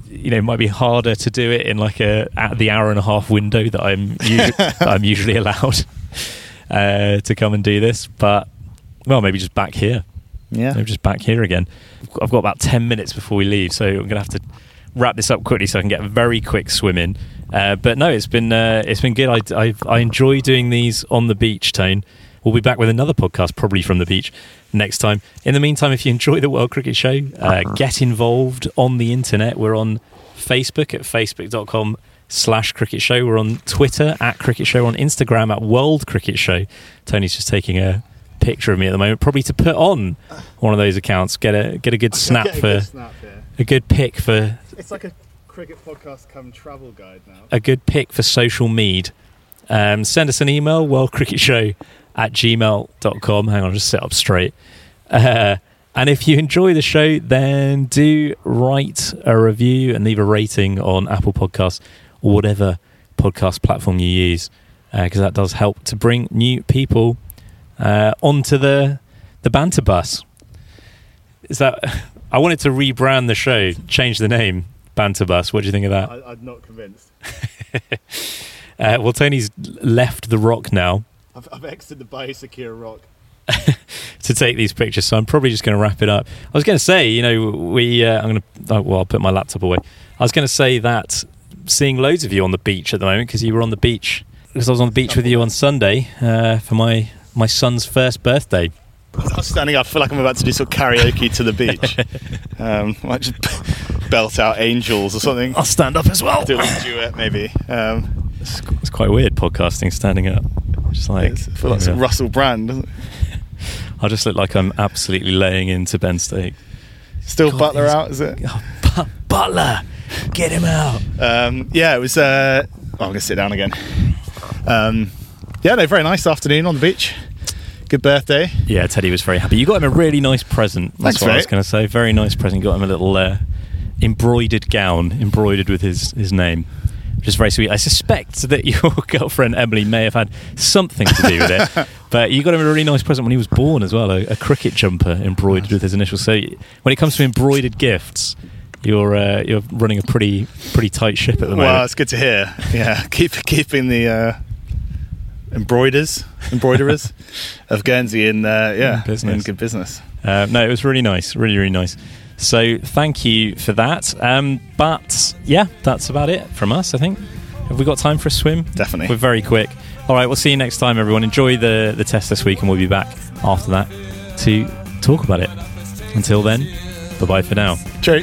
you know, it might be harder to do it in like a at the hour and a half window that I'm usually, that I'm usually allowed uh, to come and do this, but well, maybe just back here. Yeah. I'm just back here again. I've got about 10 minutes before we leave, so I'm going to have to wrap this up quickly so I can get a very quick swim in. Uh, but no, it's been uh, it's been good. I, I, I enjoy doing these on the beach, Tone. We'll be back with another podcast, probably from the beach, next time. In the meantime, if you enjoy the World Cricket Show, uh, get involved on the internet. We're on Facebook at facebook.com slash cricket show. We're on Twitter at cricket show, on Instagram at World Cricket Show. Tony's just taking a picture of me at the moment, probably to put on one of those accounts. Get a get a good snap for a good pick for It's like a cricket podcast come travel guide now. a good pick for social mead. Um, send us an email, worldcricketshow at gmail.com. Hang on, just sit up straight. Uh, and if you enjoy the show, then do write a review and leave a rating on Apple Podcasts or whatever podcast platform you use, because that does help to bring new people uh, onto the the banter bus. Is that? I wanted to rebrand the show, change the name, banter bus. What do you think of that? I, I'm not convinced. Uh, well, Tony's left the rock now I've, I've exited the biosecure rock. to take these pictures, so I'm probably just going to wrap it up. I was going to say, you know, we. Uh, I'm going to. Oh, well, I'll put my laptop away. I was going to say that seeing loads of you on the beach at the moment because you were on the beach because I was on the beach with you on Sunday uh, for my my son's first birthday. I was standing up. I feel like I'm about to do some karaoke to the beach. um, I might just belt out angels or something. I'll stand up as well. Do a little duet, maybe. Um, It's, it's quite weird podcasting standing up. Just like I feel like some yeah. Russell Brand. I just look like I'm absolutely laying into Ben Steak. Still God, Buttler out, is it? Oh, Bu- Buttler, get him out. Um, yeah, it was. Uh, oh, I'm going to sit down again. Um, yeah, no, very nice afternoon on the beach. Good birthday. Yeah, Teddy was very happy. You got him a really nice present. That's Thanks, what I was going to say. Very nice present. You got him a little uh, embroidered gown, embroidered with his, his name, which is very sweet. I suspect that your girlfriend Emily may have had something to do with it. But you got him a really nice present when he was born as well, a, a cricket jumper embroidered with his initials. So when it comes to embroidered gifts, you're uh, you're running a pretty pretty tight ship at the moment. Well, it's good to hear. Yeah, keep keeping the uh, embroiders, embroiderers of Guernsey in uh, yeah In business. in good business. Uh, no, it was really nice, really, really nice. So thank you for that. Um, but yeah, that's about it from us. I think. Have we got time for a swim? Definitely. We're very quick. All right, we'll see you next time, everyone. Enjoy the the test this week, and we'll be back after that to talk about it. Until then, bye bye for now. True.